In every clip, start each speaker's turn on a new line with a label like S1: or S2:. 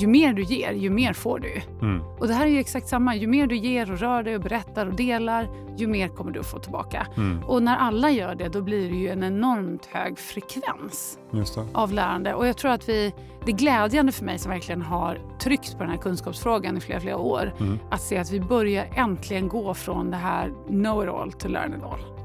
S1: ju mer du ger, ju mer får du.
S2: Mm.
S1: Och det här är ju exakt samma. Ju mer du ger och rör dig och berättar och delar, ju mer kommer du få tillbaka.
S2: Mm.
S1: Och när alla gör det, då blir det ju en enormt hög frekvens av lärande. Och jag tror att vi, det är glädjande för mig som verkligen har tryckt på den här kunskapsfrågan i flera, flera år,
S2: Mm.
S1: att se att vi börjar äntligen gå från det här know it all till learn it all.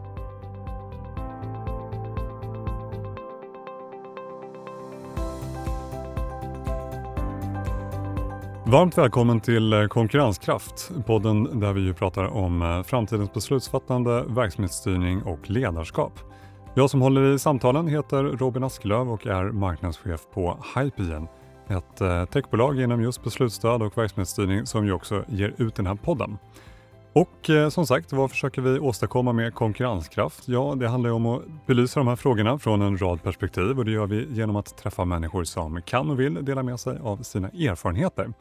S2: Varmt välkommen till eh, Konkurrenskraft, podden där vi ju pratar om eh, framtidens beslutsfattande, verksamhetsstyrning och ledarskap. Jag som håller i samtalen heter Robin Asklöv och är marknadschef på Hypien, ett eh, techbolag inom just beslutsstöd och verksamhetsstyrning som ju också ger ut den här podden. Och som sagt, vad försöker vi åstadkomma med konkurrenskraft? Ja, det handlar ju om att belysa de här frågorna från en rad perspektiv och det gör vi genom att träffa människor som kan och vill dela med sig av sina erfarenheter.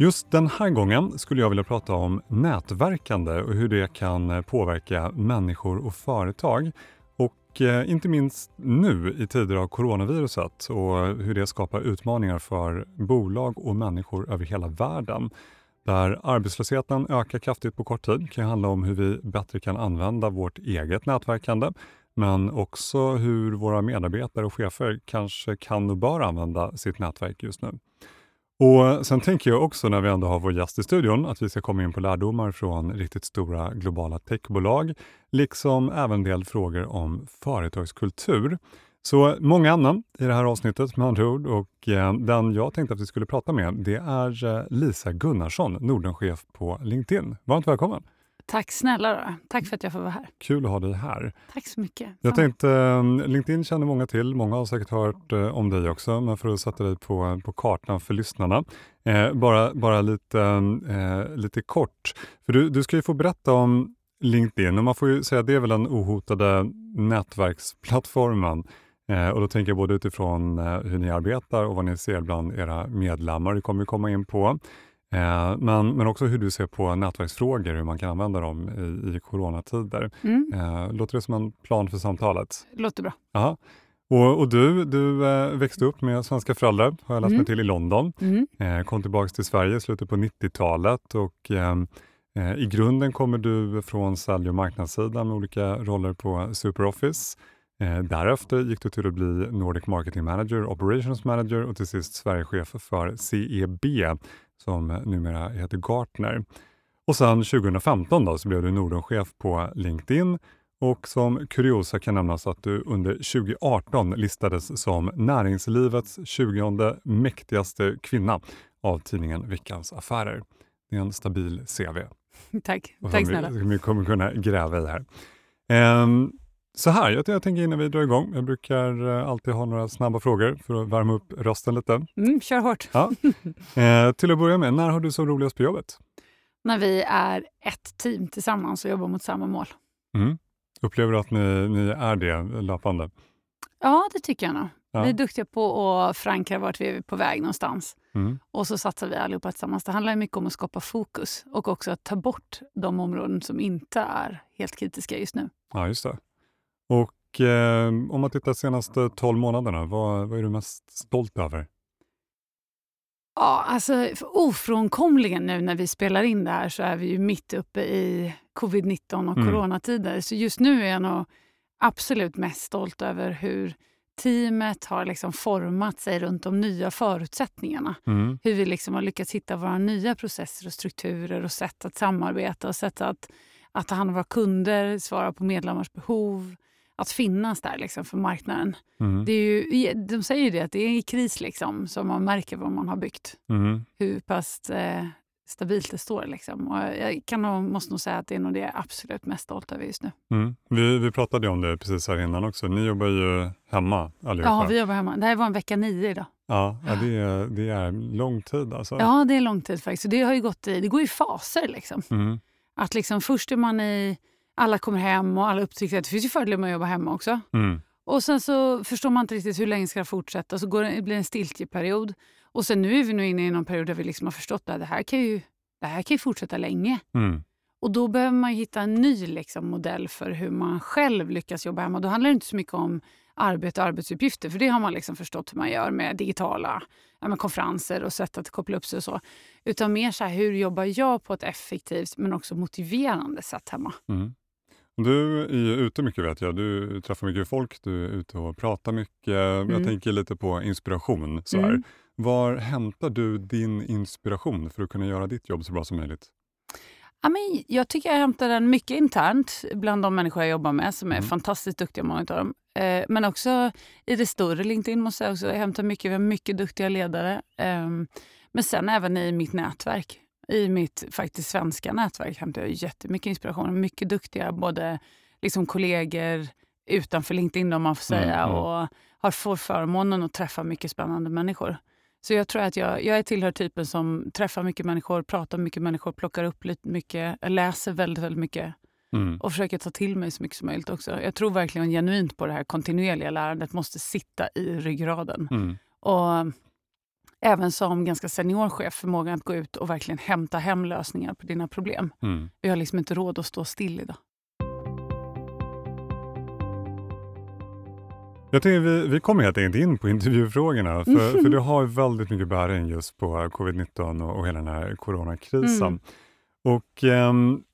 S2: Just den här gången skulle jag vilja prata om nätverkande och hur det kan eh, påverka människor och företag. Och eh, inte minst nu i tider av coronaviruset och hur det skapar utmaningar för bolag och människor över hela världen. Där arbetslösheten ökar kraftigt på kort tid kan handla om hur vi bättre kan använda vårt eget nätverkande men också hur våra medarbetare och chefer kanske kan och bör använda sitt nätverk just nu. Och Sen tänker jag också när vi ändå har vår gäst i studion att vi ska komma in på lärdomar från riktigt stora globala techbolag, liksom även en del frågor om företagskultur. Så många ämnen i det här avsnittet med andra ord och eh, den jag tänkte att vi skulle prata med det är eh, Lisa Gunnarsson, Nordenchef på LinkedIn. Varmt välkommen!
S1: Tack snälla då. Tack för att jag får vara här.
S2: Kul att ha dig här.
S1: Tack så mycket.
S2: Jag tänkte, eh, LinkedIn känner många till, många har säkert hört eh, om dig också, men för att sätta dig på, på kartan för lyssnarna. Eh, bara bara lite, eh, lite kort, för du, du ska ju få berätta om LinkedIn och man får ju säga att det är väl den ohotade nätverksplattformen. Eh, och då tänker jag både utifrån eh, hur ni arbetar och vad ni ser bland era medlemmar, det kommer vi komma in på. Eh, men, men också hur du ser på nätverksfrågor, hur man kan använda dem i, i coronatider.
S1: Mm,
S2: Eh, låter det som en plan för samtalet?
S1: låter bra.
S2: Aha. Och, och du, du eh, växte upp med svenska föräldrar, har jag läst mig
S1: Mm.
S2: till, i London.
S1: Mm.
S2: Eh, kom tillbaka till Sverige i slutet på 90-talet och eh, eh, i grunden kommer du från sälj och marknadssidan med olika roller på SuperOffice. Därefter gick du till att bli Nordic Marketing Manager, Operations Manager och till sist Sverigechef för CEB som numera heter Gartner. Och sen 2015 då, så blev du Nordenchef på LinkedIn och som kuriosa kan nämnas att du under 2018 listades som näringslivets 20 mäktigaste kvinna av tidningen Veckans Affärer. Det är en stabil CV.
S1: Tack. Tack
S2: vi-
S1: snälla.
S2: som vi kommer kunna gräva i här. Ehm, så här, jag, jag tänker innan vi drar igång, jag brukar eh, alltid ha några snabba frågor för att värma upp rösten lite.
S1: Mm, kör hårt.
S2: Ja. Eh, till att börja med, när har du som roligast på jobbet?
S1: När vi är ett team tillsammans och jobbar mot samma mål.
S2: Mm. Upplever du att ni, ni är det löpande?
S1: Ja, det tycker jag nog.
S2: Ja.
S1: Vi är duktiga på att förankra vart vi är på väg någonstans.
S2: Mm.
S1: Och så satsar vi allihopa tillsammans. Det handlar mycket om att skapa fokus och också att ta bort de områden som inte är helt kritiska just nu.
S2: Ja, just det. Och eh, om man tittar de senaste 12 månaderna, vad, vad är du mest stolt över?
S1: Ja, alltså ofrånkomligen nu när vi spelar in det här så är vi ju mitt uppe i covid-19 och
S2: Mm.
S1: coronatider. Så just nu är jag nog absolut mest stolt över hur teamet har liksom format sig runt de nya förutsättningarna.
S2: Mm.
S1: Hur vi liksom har lyckats hitta våra nya processer och strukturer och sätt att samarbeta och sätt att, att ta hand om våra kunder, svara på medlemmars behov, att finnas där liksom för marknaden.
S2: Mm.
S1: Det är ju, de säger ju det, att det är i kris liksom, som man märker vad man har byggt.
S2: Mm.
S1: Hur pass eh, stabilt det står. Liksom. Och jag kan nog, måste nog säga att det är nog det jag är absolut mest stolt över just nu.
S2: Mm. Vi, vi pratade om det precis här innan också. Ni jobbar ju hemma allihopa.
S1: Ja, vi jobbar hemma. Det här var en vecka nio idag.
S2: ja, ja det, är, det är lång tid alltså.
S1: Ja, det är lång tid faktiskt. Det, har ju gått i, det går i faser. Liksom.
S2: Mm.
S1: Att liksom, först är man i... Alla kommer hem och alla upptäcker att det finns ju fördelar med att jobba hemma också.
S2: Mm.
S1: Och sen så förstår man inte riktigt hur länge ska det fortsätta. Så går det, det blir en stiltjeperiod. Och sen nu är vi nu inne i någon period där vi liksom har förstått att det här kan ju, det här kan ju fortsätta länge.
S2: Mm.
S1: Och då behöver man hitta en ny liksom, modell för hur man själv lyckas jobba hemma. Då handlar det inte så mycket om arbete och arbetsuppgifter, för det har man liksom förstått hur man gör med digitala ja, med konferenser och sätt att koppla upp sig och så. Utan mer så här, hur jobbar jag på ett effektivt men också motiverande sätt hemma?
S2: Mm. Du är ute mycket vet jag. Du träffar mycket folk, du är ute och pratar mycket. Mm. Jag tänker lite på inspiration. Så här. Mm. Var hämtar du din inspiration för att kunna göra ditt jobb så bra som möjligt?
S1: Ja, men jag tycker jag hämtar den mycket internt bland de människor jag jobbar med som är mm. fantastiskt duktiga, många av dem. Eh, men också i det större LinkedIn måste jag också hämta mycket. Vi har mycket duktiga ledare. Eh, men sen även i mitt nätverk. I mitt faktiskt svenska nätverk hämtar jag jättemycket inspiration. Mycket duktiga både liksom kollegor utanför LinkedIn om man får säga mm, mm. och har fått förmånen att träffa mycket spännande människor. Så jag tror att jag, jag är tillhör typen som träffar mycket människor, pratar med mycket människor, plockar upp lite mycket, läser väldigt, väldigt mycket. Mm. Och försöker ta till mig så mycket som möjligt också. Jag tror verkligen genuint på det här kontinuerliga lärandet måste sitta i ryggraden. Mm. Och även som ganska senior chef, förmågan att gå ut och verkligen hämta hem lösningar på dina problem. Mm. Vi har liksom inte råd att stå still idag.
S2: Jag tänker vi, vi kommer helt enkelt in på intervjufrågorna, för, för det har väldigt mycket bäring just på covid-19 och, och hela den här coronakrisen. Mm. Och um,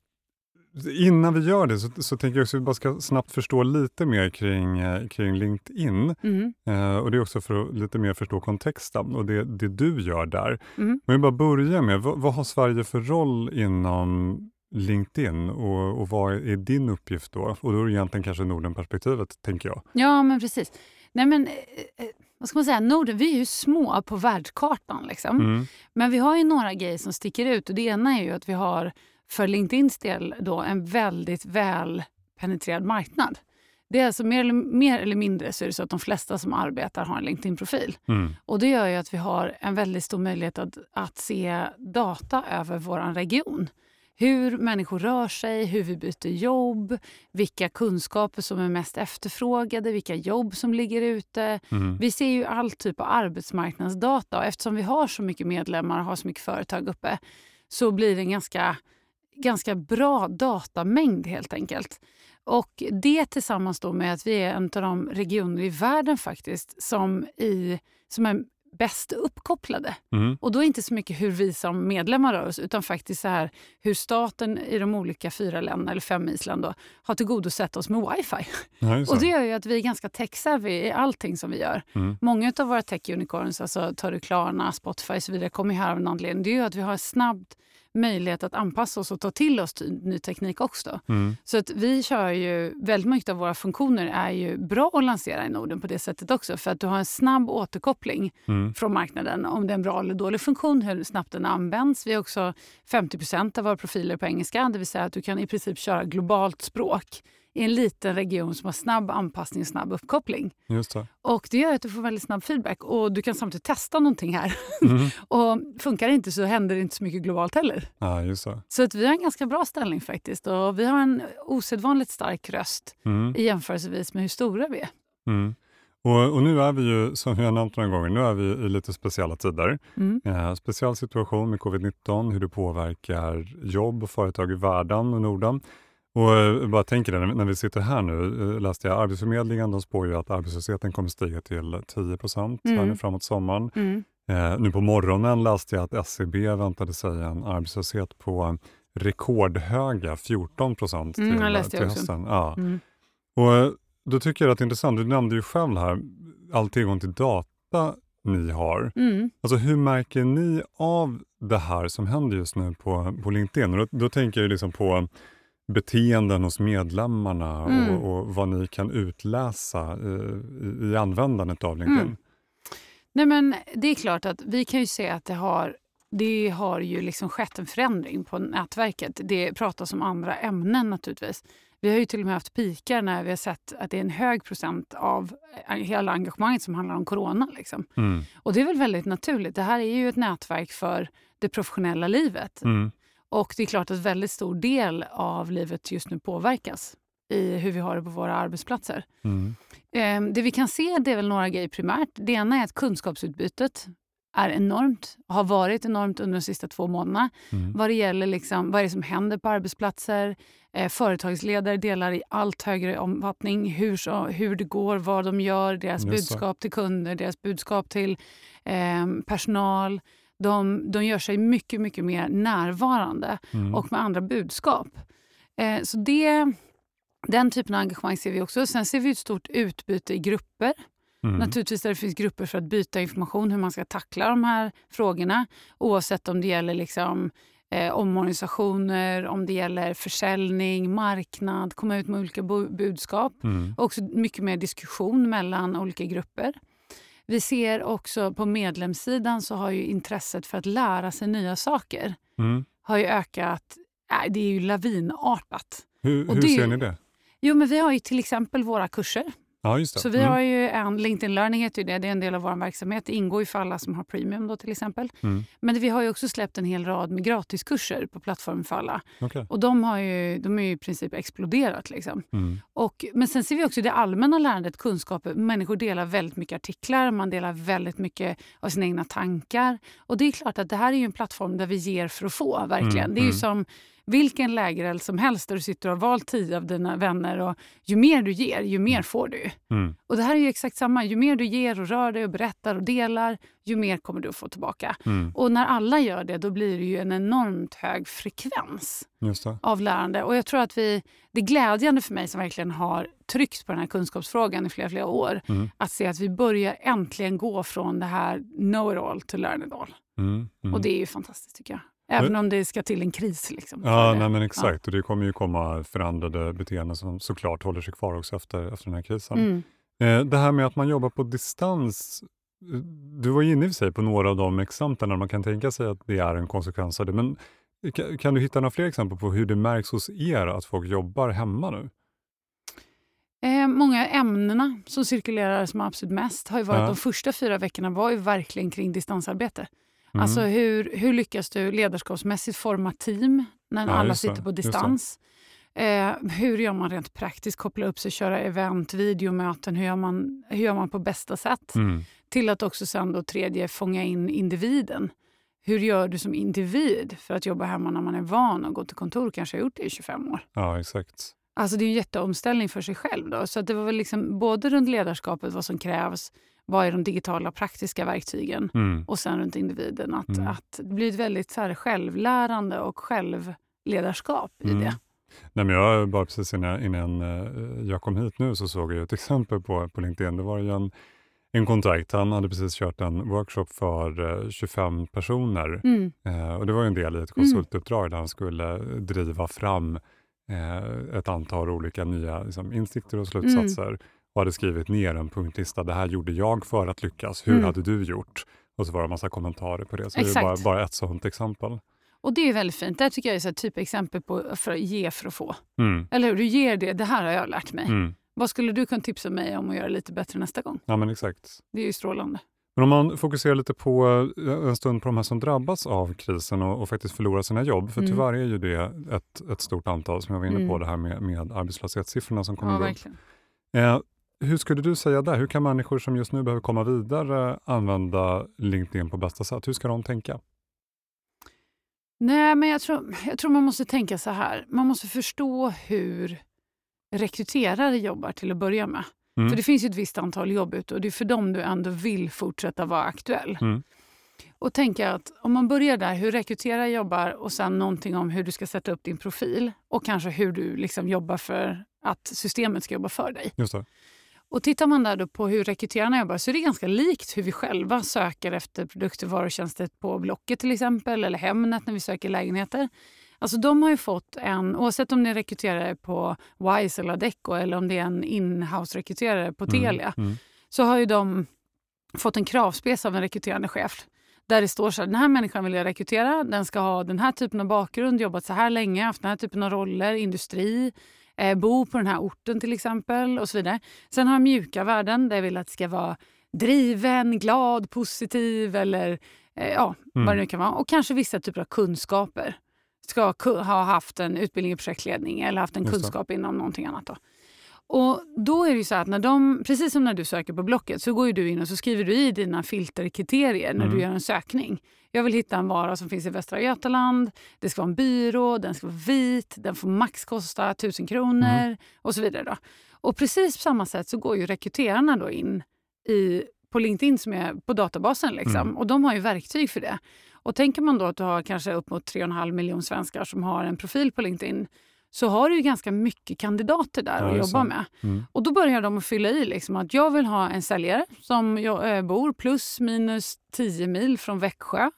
S2: Innan vi gör det så, så tänker jag också att vi bara ska snabbt förstå lite mer kring, eh, kring LinkedIn. Mm. Eh, och Det är också för att lite mer förstå kontexten och det, det du gör där. Mm. Men jag bara börja med, vad, vad, har Sverige för roll inom LinkedIn och, och vad är din uppgift då? Och då är det egentligen kanske Nordenperspektivet, tänker jag.
S1: Ja, men precis. Nej, men, eh, eh, vad ska man säga? Norden, vi är ju små på världskartan. Liksom. Mm. Men vi har ju några grejer som sticker ut. Och det ena är ju att vi har för LinkedIns del då en väldigt väl penetrerad marknad. Det är alltså mer eller, mer eller mindre så så att de flesta som arbetar har en LinkedIn-profil. Mm. Och Det gör ju att vi har en väldigt stor möjlighet att, att se data över vår region. Hur människor rör sig, hur vi byter jobb, vilka kunskaper som är mest efterfrågade, vilka jobb som ligger ute. Mm. Vi ser ju all typ av arbetsmarknadsdata och eftersom vi har så mycket medlemmar och har så mycket företag uppe så blir det en ganska ganska bra datamängd helt enkelt. Och Det tillsammans med att vi är en av de regioner i världen faktiskt som, i, som är bäst uppkopplade. Mm. Och då inte så mycket hur vi som medlemmar rör oss utan faktiskt så här hur staten i de olika fyra länderna, eller fem Island, då, har tillgodosett oss med wifi. Ja, och det gör ju att vi är ganska tech-savvy i allting som vi gör. Mm. Många av våra tech-unicorns, alltså du Klarna, Spotify och så vidare, kommer här av en anledning. Det är ju att vi har snabbt möjlighet att anpassa oss och ta till oss ny teknik också. Mm. Så att vi kör ju, väldigt mycket av våra funktioner är ju bra att lansera i Norden på det sättet också. För att du har en snabb återkoppling mm. från marknaden om det är en bra eller dålig funktion, hur snabbt den används. Vi har också 50% av våra profiler på engelska, det vill säga att du kan i princip köra globalt språk i en liten region som har snabb anpassning och snabb uppkoppling.
S2: Just det.
S1: Och det gör att du får väldigt snabb feedback och du kan samtidigt testa någonting här. Mm. och funkar det inte så händer det inte så mycket globalt heller.
S2: Ja, just det.
S1: Så att vi har en ganska bra ställning faktiskt och vi har en osedvanligt stark röst mm. i jämförelsevis med hur stora vi är.
S2: Mm. Och, och, nu är vi ju, som vi har nämnt några gånger, nu är vi i lite speciella tider. Mm. Eh, speciell situation med covid-19, hur det påverkar jobb och företag i världen och Norden. Och jag eh, bara tänker det, när vi sitter här nu, eh, läste jag Arbetsförmedlingen, de spår ju att arbetslösheten kommer stiga till 10 procent mm. framåt sommaren. Mm. Eh, nu på morgonen läste jag att SCB e väntade sig en arbetslöshet på rekordhöga 14 procent mm, till, till hösten. Ja. Mm. Och eh, då tycker jag att det är intressant, du nämnde ju själv här all tillgång till data ni har. Mm. Alltså hur märker ni av det här som händer just nu på, på LinkedIn? Och då, då tänker jag liksom på beteenden hos medlemmarna mm. och, och, vad ni kan utläsa i, i användandet av LinkedIn? Mm.
S1: Nej, men det är klart att vi kan ju se att det har det har ju liksom skett en förändring på nätverket. Det pratas om andra ämnen naturligtvis. Vi har ju till och med haft pikar när vi har sett att det är en hög procent av hela engagemanget som handlar om corona. Liksom. Mm. Och det är väl väldigt naturligt. Det här är ju ett nätverk för det professionella livet. Mm. Och det är klart att väldigt stor del av livet just nu påverkas i hur vi har det på våra arbetsplatser. Mm. Eh, det vi kan se det är väl några grejer primärt. Det ena är att kunskapsutbytet är enormt, har varit enormt under de sista två månaderna. Mm. Vad det gäller liksom, vad är det som händer på arbetsplatser. Eh, företagsledare delar i allt högre omfattning hur, så, hur det går, vad de gör, deras budskap till kunder, deras budskap till eh, personal. De, de gör sig mycket, mycket mer närvarande mm. och med andra budskap. Eh, så det, den typen av engagemang ser vi också. Sen ser vi ett stort utbyte i grupper. Mm. Naturligtvis där det finns grupper för att byta information hur man ska tackla de här frågorna. Oavsett om det gäller liksom, eh, omorganisationer, om det gäller försäljning, marknad, komma ut med olika budskap. Mm. Också mycket mer diskussion mellan olika grupper. Vi ser också på medlemssidan så har ju intresset för att lära sig nya saker mm. har ju ökat. Äh, det är ju lavinartat.
S2: Hur, hur ser ni det?
S1: Jo, men vi har ju till exempel våra kurser
S2: Ja, just det.
S1: Så vi mm. har ju en, LinkedIn Learning heter ju det, det är en del av vår verksamhet. Det ingår ju för alla som har premium då till exempel. Mm. Men vi har ju också släppt en hel rad med gratiskurser på plattformen för alla. Okay. Och de har ju, de är ju i princip exploderat. Liksom. Mm. Och, men sen ser vi också det allmänna lärandet, kunskaper. Människor delar väldigt mycket artiklar, man delar väldigt mycket av sina egna tankar. Och det är klart att det här är ju en plattform där vi ger för att få, verkligen. Mm. Det är ju mm. som vilken lägereld som helst där du sitter och har valt tio av dina vänner. Och ju mer du ger, ju mer mm. får du. Mm. Och det här är ju exakt samma. Ju mer du ger och rör dig och berättar och delar, ju mer kommer du att få tillbaka. Mm. Och när alla gör det, då blir det ju en enormt hög frekvens av lärande. Och jag tror att vi, det är glädjande för mig som verkligen har tryckt på den här kunskapsfrågan i flera, flera år, mm. att se att vi börjar äntligen gå från det här know it all to learn it all. Mm. Mm. Och det är ju fantastiskt tycker jag. Även om det ska till en kris. Liksom,
S2: ja, nej, men exakt. Ja. Och det kommer ju komma förändrade beteenden som såklart håller sig kvar också efter, efter den här krisen. Mm. Eh, det här med att man jobbar på distans. Eh, du var inne i sig på några av de exemplen där man kan tänka sig att det är en konsekvens av det. Men kan, kan du hitta några fler exempel på hur det märks hos er att folk jobbar hemma nu?
S1: Eh, många ämnena som cirkulerar som absolut mest har ju varit ja. de första fyra veckorna var ju verkligen kring distansarbete. Mm. Alltså hur, hur lyckas du ledarskapsmässigt forma team när ja, alla sitter på distans? Eh, hur gör man rent praktiskt? Koppla upp sig, köra event, videomöten. Hur gör man, hur gör man på bästa sätt? Mm. Till att också sen då tredje fånga in individen. Hur gör du som individ för att jobba hemma när man är van att gå till kontor och kanske har gjort det i 25 år?
S2: Ja, exakt.
S1: Alltså det är en jätteomställning för sig själv. Då. Så det var väl liksom både runt ledarskapet, vad som krävs, vad är de digitala praktiska verktygen mm. och sen runt individen. Att, mm. att det blir ett väldigt så här, självlärande och självledarskap i mm. det.
S2: Nej, men jag bara precis innan, innan eh, jag kom hit nu så såg jag ett exempel på, på LinkedIn. Det var ju en, en kontakt. Han hade precis kört en workshop för eh, 25 personer. Mm. Eh, och Det var en del i ett mm. konsultuppdrag där han skulle driva fram eh, ett antal olika nya liksom, insikter och slutsatser. Och hade skrivit ner en punktlista. Det här gjorde jag för att lyckas. Hur mm. hade du gjort? Och så var det en massa kommentarer på det. Så Exakt. det är bara, bara ett sådant exempel.
S1: Och det är väldigt fint. Det tycker jag är ett typexempel på för att ge för att få. Mm. Eller hur? Du ger det. Det här har jag lärt mig. Mm. Vad skulle du kunna tipsa mig om att göra lite bättre nästa gång?
S2: Ja, men exakt.
S1: Det är ju strålande.
S2: Men om man fokuserar lite på eh, en stund på de här som drabbas av krisen och, och faktiskt förlorar sina jobb, för mm. tyvärr är ju det ett, ett stort antal som jag var inne på, mm. det här med, med arbetslöshetssiffrorna som kommer ja, upp. Eh, hur skulle du säga där? Hur kan människor som just nu behöver komma vidare använda LinkedIn på bästa sätt? Hur ska de tänka?
S1: Nej, men jag tror, jag tror man måste tänka så här. Man måste förstå hur rekryterare jobbar till att börja med. Mm. För det finns ju ett visst antal jobb ute och det är för dem du ändå vill fortsätta vara aktuell. Mm. Och tänka att om man börjar där, hur rekryterare jobbar och sen någonting om hur du ska sätta upp din profil och kanske hur du liksom jobbar för att systemet ska jobba för dig.
S2: Just det.
S1: Och tittar man där på hur rekryterarna jobbar så är det ganska likt hur vi själva söker efter produkter, varor och tjänster på Blocket till exempel, eller Hemnet när vi söker lägenheter. Alltså de har ju fått en, oavsett om det är rekryterare på Wise eller Adecco eller om det är en inhouse-rekryterare på mm, Telia, mm, mm. så har ju de fått en kravspec av en rekryterande chef där det står så här, den här människan vill jag rekrytera, den ska ha den här typen av bakgrund, jobbat så här länge, haft den här typen av roller, industri, eh, bo på den här orten till exempel och så vidare. Sen har jag mjuka värden där jag vill att det ska vara driven, glad, positiv eller eh, ja, mm. vad det nu kan vara. Och kanske vissa typer av kunskaper. Ska ha haft en utbildning i projektledning eller haft en kunskap inom någonting annat. Då. Och då är det ju så att när de, precis som när du söker på Blocket så går du in och så skriver du i dina filterkriterier när
S2: Mm.
S1: du gör en sökning. Jag vill hitta en vara som finns i Västra Götaland, det ska vara en byrå, den ska vara vit, den får max kosta 1000 kronor
S2: Mm.
S1: och så vidare. Då. Och precis på samma sätt så går ju rekryterarna då in i, på LinkedIn som är på databasen. Liksom.
S2: Mm.
S1: Och de har ju verktyg för det. Och tänker man då att du har kanske upp mot 3,5 miljoner svenskar som har en profil på LinkedIn så har du ganska mycket kandidater där
S2: Ja,
S1: att jobba
S2: det.
S1: med.
S2: Mm.
S1: Och då börjar de att fylla i liksom att jag vill ha en säljare som jag, eh, bor plus minus 10 mil från Växjö.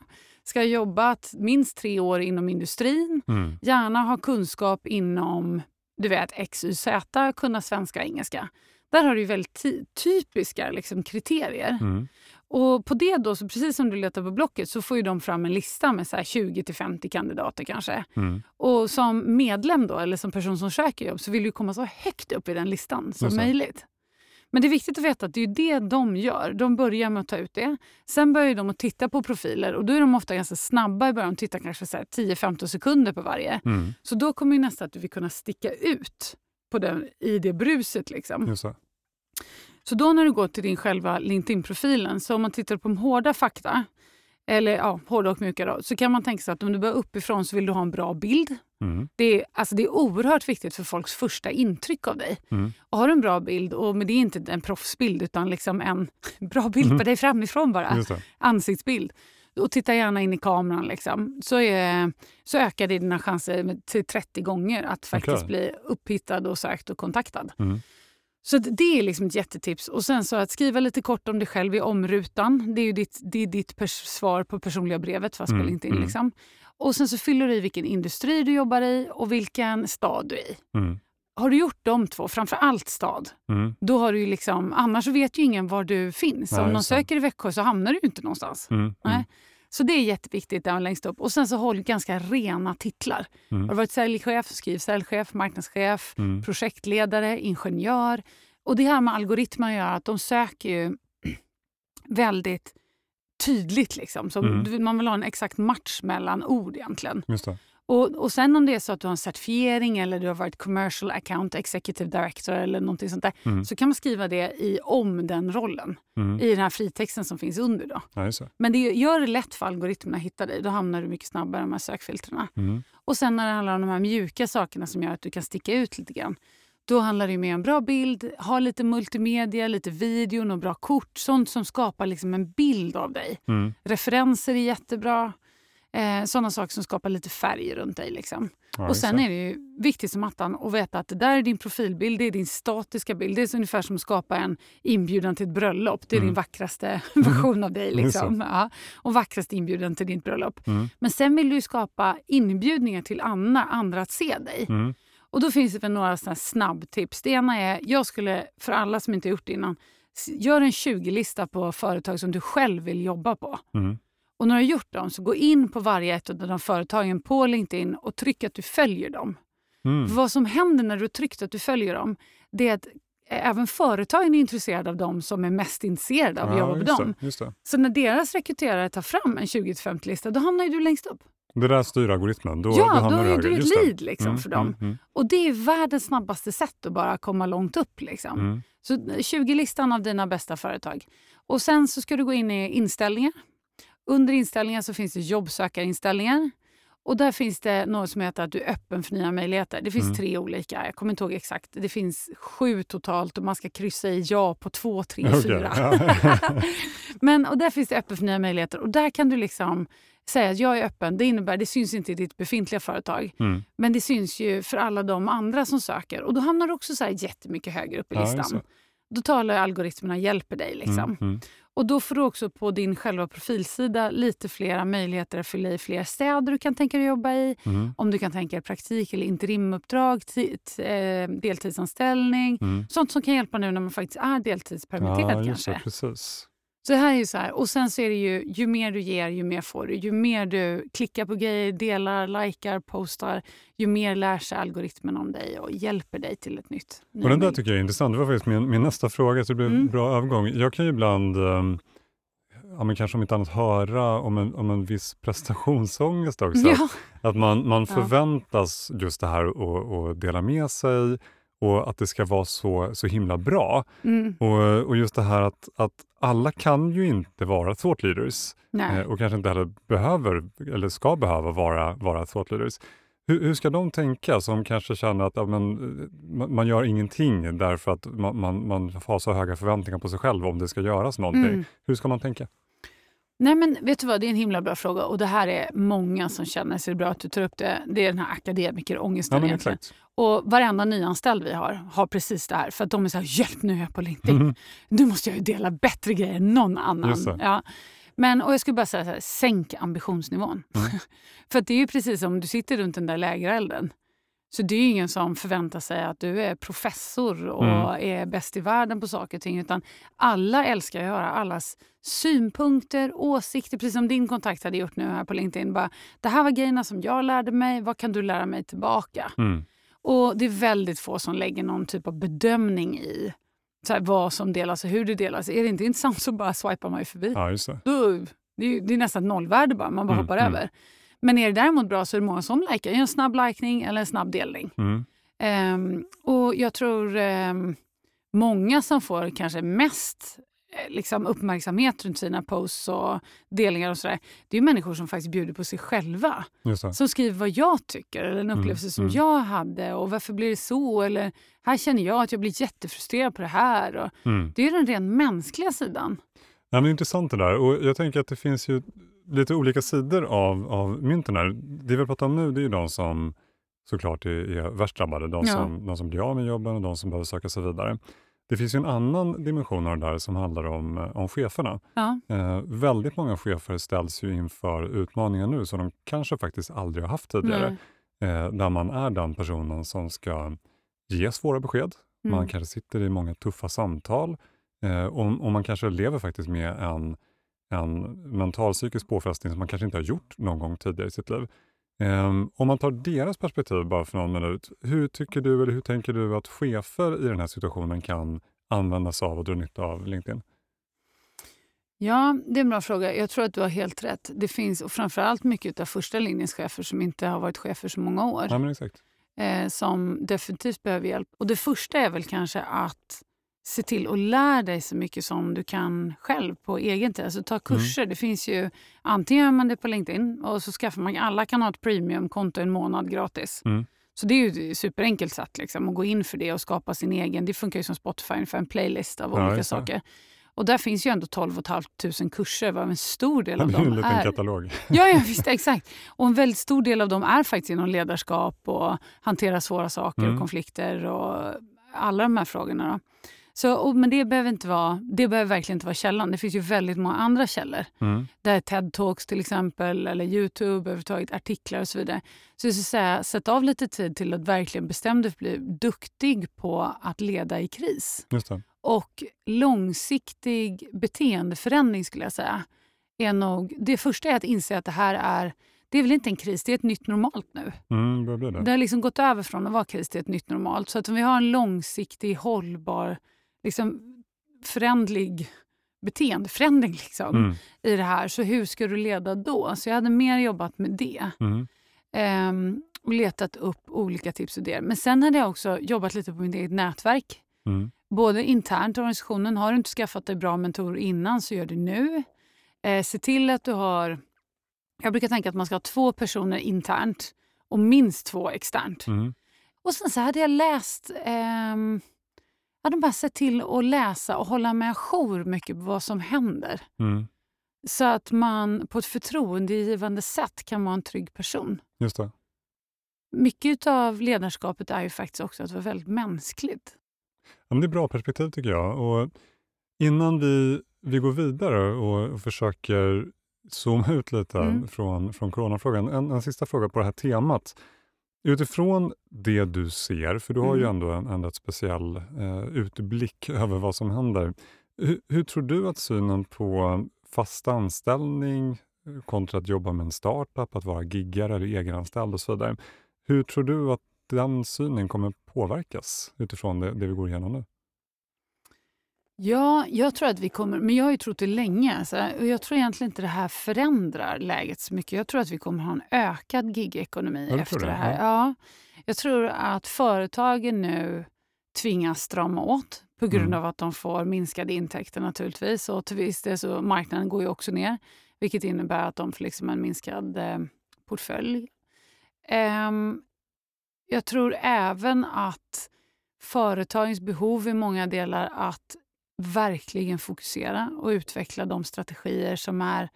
S1: Ska ha jobbat minst tre år inom industrin.
S2: Mm.
S1: Gärna ha kunskap inom du vet, X, Y, Z, kunna svenska och engelska. Där har du väldigt ty- typiska liksom, kriterier.
S2: Mm.
S1: Och på det då, så precis som du letar på Blocket, så får ju de fram en lista med så här 20-50 kandidater kanske.
S2: Mm.
S1: Och som medlem då, eller som person som söker jobb, så vill du komma så högt upp i den listan som
S2: det.
S1: möjligt. Men det är viktigt att veta att det är det de gör. De börjar med att ta ut det. Sen börjar de att titta på profiler och då är de ofta ganska snabba i början. De tittar kanske så här 10-15 sekunder på varje.
S2: Mm.
S1: Så då kommer ju nästa att du vill kunna sticka ut på den, i det bruset. Liksom. Så då när du går till din själva LinkedIn-profilen, så om man tittar på de hårda fakta, eller ja, hårda och mjuka då, så kan man tänka sig att om du börjar uppifrån så vill du ha en bra bild.
S2: Mm.
S1: Det är, alltså det är oerhört viktigt för folks första intryck av dig.
S2: Mm.
S1: Och har du en bra bild, och men det är inte en proffsbild utan liksom en bra bild
S2: Mhm.
S1: på dig framifrån bara, ansiktsbild. Och titta gärna in i kameran liksom. så, är, så ökar det dina chanser med, till 30 gånger att faktiskt
S2: Okej.
S1: bli upphittad och sökt och kontaktad.
S2: Mm.
S1: Så det är liksom ett jättetips. Och sen så att skriva lite kort om dig själv i omrutan. Det är ju ditt, det är ditt svar på personliga brevet fast
S2: Mm,
S1: på LinkedIn.
S2: mm.
S1: Liksom. Och sen så fyller du i vilken industri du jobbar i och vilken stad du är i.
S2: Mm.
S1: Har du gjort de två, framför allt stad,
S2: Mm.
S1: då har du ju liksom, annars vet ju ingen var du finns.
S2: Nej,
S1: Om någon söker i Växjö så hamnar du ju inte någonstans.
S2: Mm. Mm.
S1: Nej. Så det är jätteviktigt där längst upp. Och sen så håll ganska rena titlar.
S2: Mm.
S1: Har du varit säljchef, skriv säljchef, marknadschef,
S2: Mm.
S1: projektledare, ingenjör. Och det här med algoritmer gör att de söker ju väldigt tydligt. Liksom. Så
S2: Mm.
S1: Man vill ha en exakt match mellan ord egentligen.
S2: Just det.
S1: Och, och sen om det är så att du har en certifiering eller du har varit commercial account executive director eller någonting sånt där.
S2: Mm.
S1: Så kan man skriva det i om den rollen
S2: Mm.
S1: i den här fritexten som finns under. Då.
S2: Ja, det.
S1: Men det gör det lätt för algoritmerna att hitta dig. Då hamnar du mycket snabbare i de här sökfiltrerna.
S2: Mm.
S1: Och sen när det handlar om de här mjuka sakerna som gör att du kan sticka ut lite grann. Då handlar det mer om bra bild, ha lite multimedia, lite video, och bra kort. Sånt som skapar liksom en bild av dig.
S2: Mm.
S1: Referenser är jättebra. Eh, sådana saker som skapar lite färg runt dig. Liksom.
S2: Ja,
S1: och sen är det ju viktigt som attan att veta att det där är din profilbild, det är din statiska bild. Det är så ungefär som att skapa en inbjudan till ett bröllop. Det är
S2: Mm.
S1: din vackraste version av dig.
S2: Just
S1: Liksom. Ja. Och vackraste inbjudan till ditt bröllop.
S2: Mm.
S1: Men sen vill du skapa inbjudningar till andra, andra att se dig.
S2: Mm.
S1: Och då finns det väl några såna snabbtips. Det ena är, jag skulle, för alla som inte har gjort det innan, gör en 20-lista på företag som du själv vill jobba på.
S2: Mm.
S1: Och när du har gjort dem, så gå in på varje ett av de företagen på LinkedIn och tryck att du följer dem.
S2: Mm.
S1: Vad som händer när du har tryckt att du följer dem, det är att eh, även företagen är intresserade av dem som är mest intresserade av att jobba med dem.
S2: Det.
S1: Så när deras rekryterare tar fram en 20-50-lista, då hamnar ju du längst upp.
S2: det där styr algoritmen. Då,
S1: ja,
S2: då
S1: då är du ett lead liksom,
S2: Mm,
S1: för dem.
S2: Mm. Mm.
S1: Och det är världens snabbaste sätt att bara komma långt upp. Liksom.
S2: Mm.
S1: Så 20-listan av dina bästa företag. Och Sen så ska du gå in i inställningar. Under inställningar så finns det jobbsökarinställningar. Och där finns det något som heter att du är öppen för nya möjligheter. Det finns
S2: Mm.
S1: tre olika, jag kommer inte ihåg exakt. Det finns sju totalt och man ska kryssa i ja på två, tre,
S2: Okej,
S1: fyra.
S2: ja.
S1: Men, och där finns det öppen för nya möjligheter. Och där kan du liksom säga att jag är öppen. Det innebär, det syns inte i ditt befintliga företag.
S2: Mm.
S1: Men det syns ju för alla de andra som söker. Och då hamnar du också så här jättemycket högre upp i
S2: Ja,
S1: listan.
S2: det.
S1: Då talar algoritmerna hjälper dig. Liksom.
S2: Mm.
S1: Och då får du också på din själva profilsida lite flera möjligheter att fylla i fler städer du kan tänka dig jobba i.
S2: Mm.
S1: Om du kan tänka dig praktik eller interimuppdrag, eh, deltidsanställning.
S2: Mm.
S1: Sånt som kan hjälpa nu när man faktiskt är deltidspermitterad
S2: Ja,
S1: kanske.
S2: det, precis.
S1: Så det här är så här. Och sen så är det ju, ju mer du ger, ju mer får du. Ju mer du klickar på grejer, delar, likar, postar, ju mer lär sig algoritmen om dig och hjälper dig till ett nytt.
S2: Och den där tycker jag är intressant. Det var faktiskt min, min nästa fråga, så det blev en
S1: Mm.
S2: bra övergång. Jag kan ju ibland, um, ja, men kanske om inte annat, höra om en, om en viss prestationsångest också.
S1: Ja,
S2: Att man, man
S1: Ja.
S2: förväntas just det här att dela med sig och att det ska vara så, så himla bra.
S1: Mm.
S2: Och, och just det här att, att alla kan ju inte vara thought leaders eh, och kanske inte heller behöver eller ska behöva vara, vara thought leaders. Hur, hur ska de tänka som kanske känner att ja, men, eh, man, gör ingenting därför att man, man, man har så höga förväntningar på sig själv om det ska göras någonting.
S1: Mm.
S2: Hur ska man tänka?
S1: Nej men vet du vad, det är en himla bra fråga och det här är många som känner, är bra att du tar upp det. Det är den här akademikerångesten
S2: Ja,
S1: egentligen.
S2: exakt.
S1: Och varenda nyanställd vi har har precis det här. För att de är så här, hjälp nu är jag på LinkedIn.
S2: Mhm.
S1: Nu måste jag ju dela bättre grejer än någon annan. Ja. Men, och jag skulle bara säga så här, sänk ambitionsnivån.
S2: Mm.
S1: för det är ju precis som du sitter runt den där lägerelden. Så det är ju ingen som förväntar sig att du är professor och
S2: Mm.
S1: är bäst i världen på saker och ting. Utan alla älskar att höra allas synpunkter, åsikter. Precis som din kontakt hade gjort nu här på LinkedIn. Bara, det här var grejerna som jag lärde mig. Vad kan du lära mig tillbaka?
S2: Mm.
S1: Och Det är väldigt få som lägger någon typ av bedömning i så här, vad som delas och hur det delas. Är det inte intressant så bara swipar man ju förbi.
S2: Ja, just det.
S1: Då, det, är, det är nästan nollvärde bara, man bara
S2: Mm,
S1: hoppar
S2: mm.
S1: över. Men är det däremot bra så är det många som likar. En snabb likning eller en snabb delning.
S2: Mm.
S1: Ehm, och jag tror ehm, många som får kanske mest liksom uppmärksamhet runt sina posts och delningar och sådär. Det är ju människor som faktiskt bjuder på sig själva. Som skriver vad jag tycker eller en upplevelse som
S2: mm.
S1: jag hade och varför blir det så? Eller här känner jag att jag blir jättefrustrerad på det här. Och
S2: Mm.
S1: det är den rent mänskliga sidan.
S2: Ja, men det är intressant det där. Och jag tänker att det finns ju lite olika sidor av, av mynten här. Det vi pratar om nu det är ju de som såklart är, är värst drabbade. De,
S1: Ja.
S2: som, de som blir av med jobben och de som behöver söka sig vidare. Det finns ju en annan dimension av det där som handlar om, eh, om cheferna.
S1: Ja.
S2: Eh, väldigt många chefer ställs ju inför utmaningar nu som de kanske faktiskt aldrig har haft tidigare. Eh, där man är den personen som ska ge svåra besked.
S1: Mm.
S2: Man kanske sitter i många tuffa samtal eh, och, och man kanske lever faktiskt med en, en mental psykisk påfrestning som man kanske inte har gjort någon gång tidigare i sitt liv. Ehm, om man tar deras perspektiv bara för någon minut, hur tycker du eller hur tänker du att chefer i den här situationen kan använda sig av och dra nytta av LinkedIn?
S1: Ja, det är en bra fråga. Jag tror att du har helt rätt. Det finns och framförallt mycket av första linjens chefer som inte har varit chefer så många år.
S2: Ja, men exakt.
S1: eh, som definitivt behöver hjälp. Och Det första är väl kanske att se till att lära dig så mycket som du kan själv på egen tid. Alltså ta kurser. Det finns ju, antingen gör man det på LinkedIn och så skaffar man, alla kan ha ett premiumkonto en månad gratis.
S2: Mm.
S1: Så det är ju ett superenkelt sätt liksom, att gå in för det och skapa sin egen. Det funkar ju som Spotify för en playlist av
S2: Ja,
S1: olika saker. Och där finns ju ändå 12 500 kurser varav en stor del av
S2: Det är en
S1: dem
S2: liten
S1: är
S2: katalog.
S1: Ja, ja visst, exakt. Och en väldigt stor del av dem är faktiskt inom ledarskap och hantera svåra saker
S2: Mm.
S1: och konflikter och alla de här frågorna. Då. Så, och, men det behöver, inte vara, det behöver verkligen inte vara källan. Det finns ju väldigt många andra källor.
S2: Mm.
S1: Där TED-talks till exempel, eller Youtube, överhuvudtaget artiklar och så vidare. Så jag skulle säga, sätt av lite tid till att verkligen bestämma dig för att bli duktig på att leda i kris. Och långsiktig beteendeförändring skulle jag säga. Är nog, det första är att inse att det här är, det är väl inte en kris, det är ett nytt normalt nu.
S2: Mm, det. Det
S1: har liksom gått över från att vara kris till ett nytt normalt. Så att om vi har en långsiktig, hållbar, liksom förändlig beteendeförändring liksom,
S2: Mm.
S1: i det här, så hur ska du leda då? Så jag hade mer jobbat med det.
S2: Mm.
S1: ehm, och letat upp olika tips och idéer. Men sen hade jag också jobbat lite på mitt eget nätverk
S2: Mm.
S1: både internt i organisationen. Har du inte skaffat dig bra mentorer innan så gör det nu. Eh, se till att du har... Jag brukar tänka att man ska ha två personer internt och minst två externt.
S2: Mm.
S1: Och sen så hade jag läst... ehm, jag hade bara sett till att läsa och hålla mig ajour mycket på vad som händer.
S2: Mm.
S1: Så att man på ett förtroendegivande sätt kan vara en trygg person.
S2: Just det.
S1: Mycket av ledarskapet är ju faktiskt också att vara väldigt mänskligt.
S2: Ja, men det är bra perspektiv tycker jag. Och innan vi, vi går vidare och, och försöker zooma ut lite
S1: Mm.
S2: från, från coronafrågan. En, en sista fråga på det här temat. Utifrån det du ser, för du har ju
S1: Mm.
S2: ändå en, en speciell eh, utblick över vad som händer. Hur, hur tror du att synen på fast anställning eh, kontra att jobba med en startup, att vara giggare eller egenanställd och så vidare. Hur tror du att den synen kommer påverkas utifrån det, det vi går igenom nu?
S1: Ja, jag tror att vi kommer... Men jag har ju trott det länge. Så, och jag tror egentligen inte det här förändrar läget så mycket. Jag tror att vi kommer ha en ökad gigekonomi
S2: Ja, du
S1: efter det
S2: det?
S1: här. Ja. Jag tror att företagen nu tvingas strama åt på grund
S2: Mm.
S1: av att de får minskade intäkter naturligtvis. Och till viss del så marknaden går ju också ner, vilket innebär att de får liksom en minskad eh, portfölj. Ehm, jag tror även att företagens behov i många delar att verkligen fokusera och utveckla de strategier som är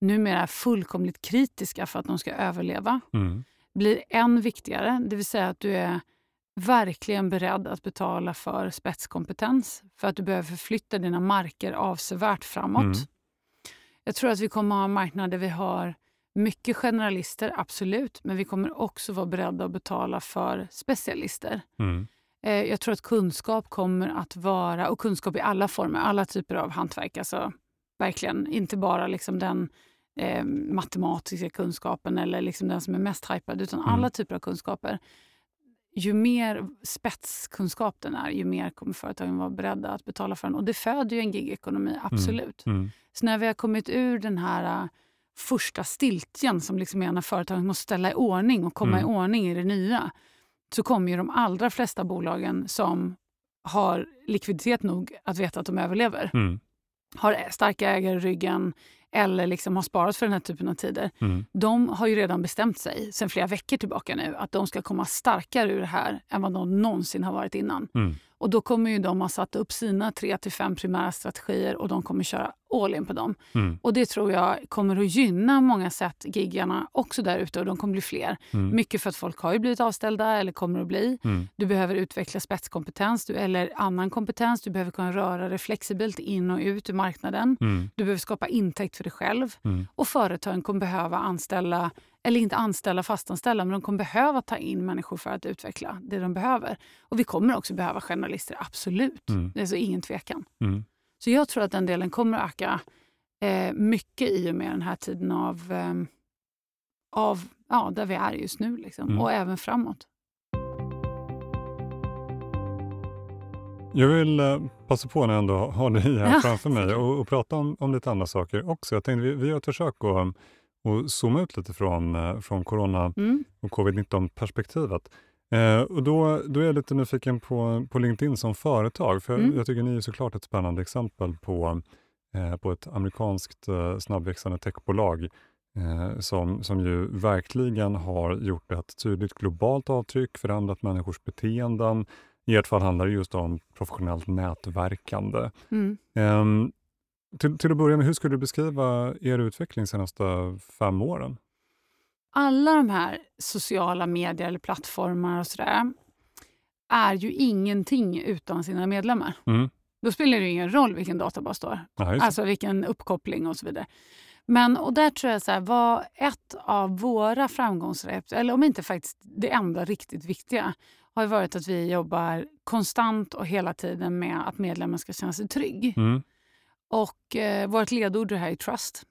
S1: numera fullkomligt kritiska för att de ska överleva
S2: Mm.
S1: blir än viktigare. Det vill säga att du är verkligen beredd att betala för spetskompetens för att du behöver förflytta dina marker avsevärt framåt.
S2: Mm.
S1: Jag tror att vi kommer att ha en marknad där vi har mycket generalister, absolut, men vi kommer också vara beredda att betala för specialister.
S2: Mm.
S1: Eh, Jag tror att kunskap kommer att vara, och kunskap i alla former, alla typer av hantverk, alltså verkligen inte bara liksom den eh, matematiska kunskapen eller liksom den som är mest hypad, utan
S2: Mm.
S1: alla typer av kunskaper. Ju mer spetskunskap den är, ju mer kommer företagen vara beredda att betala för den. Och det föder ju en gigekonomi, absolut.
S2: Mm.
S1: Så när vi har kommit ur den här uh, första stiltjen som liksom är när företagen måste ställa i ordning och komma
S2: Mm.
S1: i ordning i det nya, så kommer ju de allra flesta bolagen som har likviditet nog att veta att de överlever,
S2: Mm.
S1: har starka ägare i ryggen eller liksom har sparat för den här typen av tider.
S2: Mm.
S1: De har ju redan bestämt sig sen flera veckor tillbaka nu att de ska komma starkare ur det här än vad de någonsin har varit innan.
S2: Mm.
S1: Och då kommer ju de ha satt upp sina tre till fem primära strategier och de kommer köra all in på dem.
S2: Mm.
S1: Och det tror jag kommer att gynna många sätt giggarna också där ute och de kommer bli fler.
S2: Mm.
S1: Mycket för att folk har ju blivit avställda eller kommer att bli.
S2: Mm.
S1: Du behöver utveckla spetskompetens du, eller annan kompetens. Du behöver kunna röra dig flexibelt in och ut ur marknaden.
S2: Mm.
S1: Du behöver skapa intäkt för dig själv.
S2: Mm.
S1: Och företagen kommer behöva anställa, eller inte anställa fastanställa, men de kommer behöva ta in människor för att utveckla det de behöver. Och vi kommer också behöva journalister, absolut.
S2: Mm.
S1: Det är så ingen tvekan.
S2: Mm.
S1: Så jag tror att den delen kommer att öka eh, mycket i och med den här tiden av, eh, av ja, där vi är just nu. Liksom.
S2: Mm.
S1: Och även framåt.
S2: Jag vill eh, passa på när jag ändå har dig här
S1: Ja.
S2: framför mig och, och prata om, om lite andra saker också. Jag tänkte vi, vi gör ett försök att, att zooma ut lite från, eh, från corona
S1: Mm.
S2: och covid-19-perspektivet. Eh, och då, då är jag lite nyfiken på, på LinkedIn som företag, för
S1: Mm.
S2: jag tycker ni är såklart ett spännande exempel på, eh, på ett amerikanskt eh, snabbväxande techbolag eh, som, som ju verkligen har gjort ett tydligt globalt avtryck, förändrat människors beteenden. I ert fall handlar det just om professionellt nätverkande.
S1: Mm.
S2: Till, till att börja med, hur skulle du beskriva er utveckling senaste fem åren?
S1: Alla de här sociala medier eller plattformar och sådär är ju ingenting utan sina medlemmar.
S2: Mm.
S1: Då spelar det ingen roll vilken databas.
S2: Ja, just det.
S1: Alltså vilken uppkoppling och så vidare. Men och där tror jag så här, var ett av våra framgångsrecept, eller om inte faktiskt det enda riktigt viktiga, har varit att vi jobbar konstant och hela tiden med att medlemmen ska känna sig trygg.
S2: Mm.
S1: Och eh, vårt ledord det här är trust.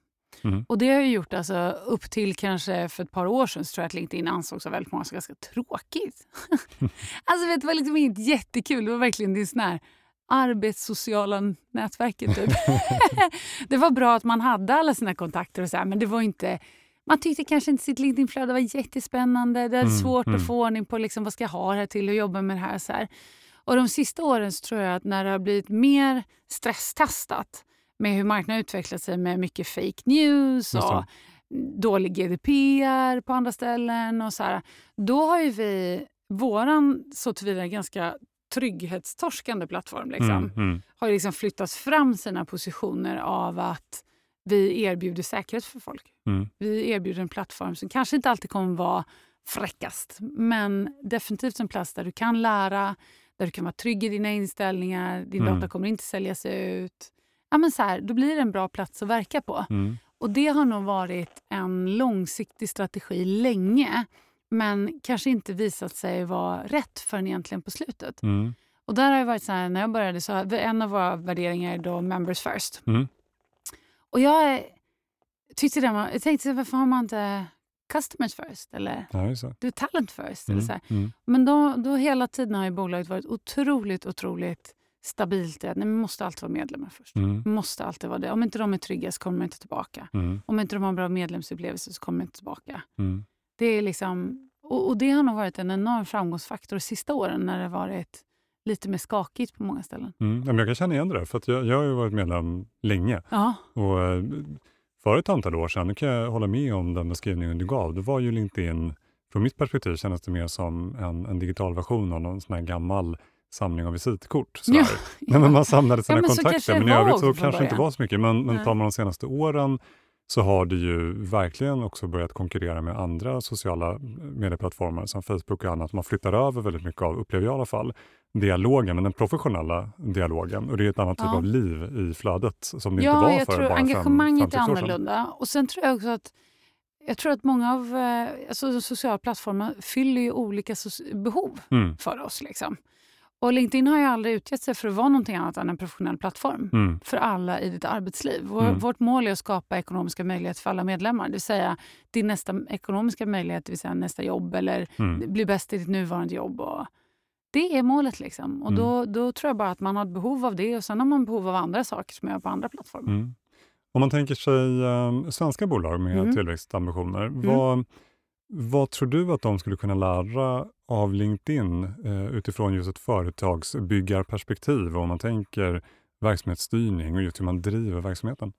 S2: Mm.
S1: Och det har ju gjort alltså, upp till kanske för ett par år sedan så tror jag att LinkedIn ansågs av väldigt många som ganska tråkigt. alltså vet, det var liksom inte jättekul. Det var verkligen din sån här arbetssociala nätverket. Typ. det var bra att man hade alla sina kontakter och så här, men det var inte... Man tyckte kanske inte sitt LinkedIn-flöde var jättespännande. Det är
S2: Mm,
S1: svårt
S2: mm.
S1: att få ordning på liksom, vad ska jag ha det här till och jobba med det här. Så här. Och de sista åren så tror jag att när det har blivit mer stresstestat med hur marknaden utvecklat sig med mycket fake news och dålig GDPR på andra ställen och så här. Då har ju vi, våran så tillvida ganska trygghetstorskande plattform liksom,
S2: Mm. Mm.
S1: har liksom flyttats fram sina positioner av att vi erbjuder säkerhet för folk.
S2: Mm.
S1: Vi erbjuder en plattform som kanske inte alltid kommer vara fräckast, men definitivt en plats där du kan lära, där du kan vara trygg i dina inställningar, din
S2: Mm.
S1: data kommer inte säljas ut. Ja, men så här, då blir det en bra plats att verka på.
S2: Mm.
S1: Och Det har nog varit en långsiktig strategi länge men kanske inte visat sig vara rätt förrän egentligen på slutet.
S2: Mm.
S1: Och där har jag varit så här, när jag började så en av våra värderingar är då members first.
S2: Mm.
S1: Och jag tyckte det var, jag tänkte varför har man inte customers first eller
S2: Ja,
S1: du talent first?
S2: Mm.
S1: Eller så.
S2: Mm.
S1: Men då, då hela tiden har ju bolaget varit otroligt, otroligt stabilt i att nej, man måste alltid vara medlemmar först.
S2: Mm.
S1: Måste alltid vara det. Om inte de är trygga så kommer de inte tillbaka.
S2: Mm.
S1: Om inte de har en bra medlemsupplevelse så kommer de inte tillbaka.
S2: Mm.
S1: Det är liksom, och, och det har nog varit en enorm framgångsfaktor de sista åren när det varit lite mer skakigt på många ställen.
S2: Mm. Jag kan känna igen det där, för jag, jag har ju varit medlem länge.
S1: Ja.
S2: Och eh, för ett antal år sedan, nu kan jag hålla med om den beskrivningen du gav, då var ju LinkedIn, från mitt perspektiv kändes det mer som en, en digital version av någon sån här gammal samling av visitkort.
S1: Ja,
S2: Nej, men man samlade sina
S1: Ja,
S2: kontakter, men i övrigt så kanske det inte var så mycket. Men, men
S1: Nej.
S2: tar man de senaste åren så har det ju verkligen också börjat konkurrera med andra sociala medieplattformar som Facebook och annat. Man flyttar över väldigt mycket av, upplever jag i alla fall, dialogen, men den professionella dialogen. Och det är ett annat typ
S1: Ja.
S2: av liv i flödet som det
S1: ja,
S2: inte var
S1: jag
S2: för
S1: tror
S2: bara
S1: engagemanget
S2: fem,
S1: är annorlunda. Och sen tror jag också att jag tror att många av eh, alltså, de sociala plattformarna fyller ju olika behov
S2: Mm,
S1: för oss. Liksom. Och LinkedIn har ju aldrig utgett sig för att vara någonting annat än en professionell plattform
S2: mm,
S1: för alla i ditt arbetsliv. Vår,
S2: Mm.
S1: Vårt mål är att skapa ekonomiska möjligheter för alla medlemmar. Det vill säga din nästa ekonomiska möjlighet, det vill säga nästa jobb eller
S2: mm.
S1: bli bäst i ditt nuvarande jobb. Och det är målet. liksom. Och
S2: Mm.
S1: då, då tror jag bara att man har ett behov av det och sen har man behov av andra saker som gör på andra plattformar.
S2: Mm. Om man tänker sig eh, svenska bolag med
S1: Mm.
S2: tillväxtambitioner, vad, vad tror du att de skulle kunna lära av LinkedIn eh, utifrån just ett företagsbyggarperspektiv om man tänker verksamhetsstyrning och just hur man driver verksamheten?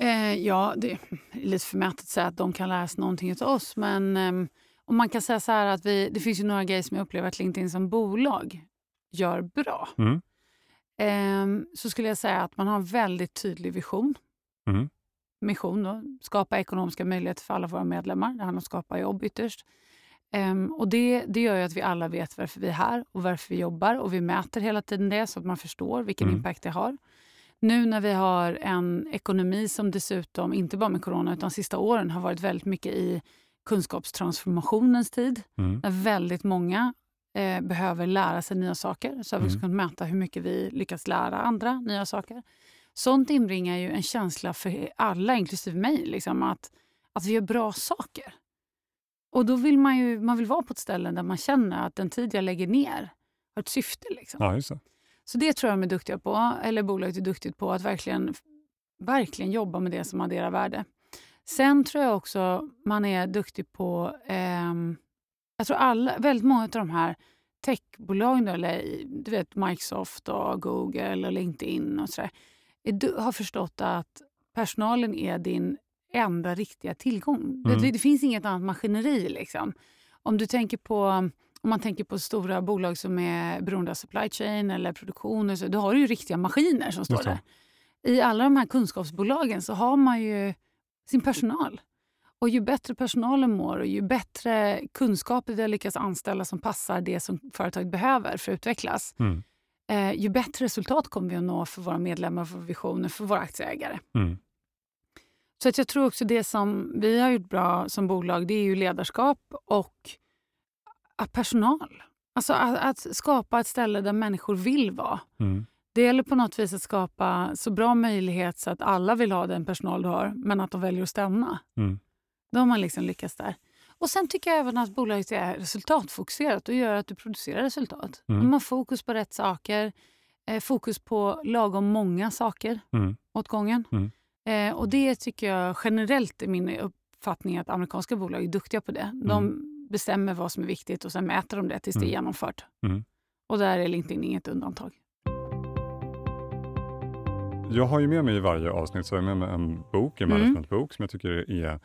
S1: Eh, ja, det är lite förmätet att säga att de kan lära sig någonting av oss. Men ehm, om man kan säga så här att vi, det finns ju några grejer som jag upplever att LinkedIn som bolag gör bra.
S2: Mm.
S1: Ehm, så skulle jag säga att man har en väldigt tydlig vision.
S2: Mm.
S1: Mission då, skapa ekonomiska möjligheter för alla våra medlemmar. Det handlar om att skapa jobb ytterst. Ehm, och det, det gör ju att vi alla vet varför vi är här och varför vi jobbar. Och vi mäter hela tiden det så att man förstår vilken
S2: Mm.
S1: impact det har. Nu när vi har en ekonomi som dessutom, inte bara med corona, utan sista åren har varit väldigt mycket i kunskapstransformationens tid.
S2: Mm.
S1: Där väldigt många eh, behöver lära sig nya saker. Så har vi
S2: Mm.
S1: kunnat mäta hur mycket vi lyckas lära andra nya saker. Sånt inbringar ju en känsla för alla, inklusive mig, liksom, att, att vi gör bra saker. Och då vill man ju man vill vara på ett ställe där man känner att den tid jag lägger ner har ett syfte. Liksom.
S2: Ja, just det.
S1: Så det tror jag de är duktiga på, eller bolaget är duktigt på, att verkligen, verkligen jobba med det som adderar värde. Sen tror jag också man är duktig på, ehm, jag tror alla, väldigt många av de här techbolagen, då, eller du vet Microsoft, och Google och LinkedIn och sådär, har förstått att personalen är din enda riktiga tillgång. Det,
S2: Mm.
S1: det, det finns inget annat maskineri. Liksom. Om du tänker på om man tänker på stora bolag som är beroende av supply chain eller produktion, så, då har du ju riktiga maskiner som står där. I alla de här kunskapsbolagen så har man ju sin personal. Och ju bättre personalen mår och ju bättre kunskaper vi har lyckats anställa som passar det som företaget behöver för att utvecklas,
S2: Mm.
S1: eh, ju bättre resultat kommer vi att nå för våra medlemmar, för visioner, för våra aktieägare.
S2: Mm.
S1: Så att jag tror också det som vi har gjort bra som bolag, det är ju ledarskap och personal. Alltså att, att skapa ett ställe där människor vill vara.
S2: Mm.
S1: Det gäller på något vis att skapa så bra möjlighet så att alla vill ha den personal du har, men att de väljer att stanna.
S2: Mm.
S1: Då har man liksom lyckats där. Och Sen tycker jag även att bolaget är resultatfokuserat och gör att du producerar resultat.
S2: Mm.
S1: Man har fokus på rätt saker, eh, fokus på lagom många saker
S2: Mm.
S1: åt gången.
S2: Mm.
S1: Eh, och Det tycker jag generellt är min uppfattning att amerikanska bolag är duktiga på det. De bestämmer vad som är viktigt och sen mäter de det tills det är
S2: Mm.
S1: genomfört.
S2: Mm.
S1: Och där är LinkedIn inget undantag.
S2: Jag har ju med mig i varje avsnitt så jag med mig en bok, en
S1: Mm.
S2: managementbok som jag tycker är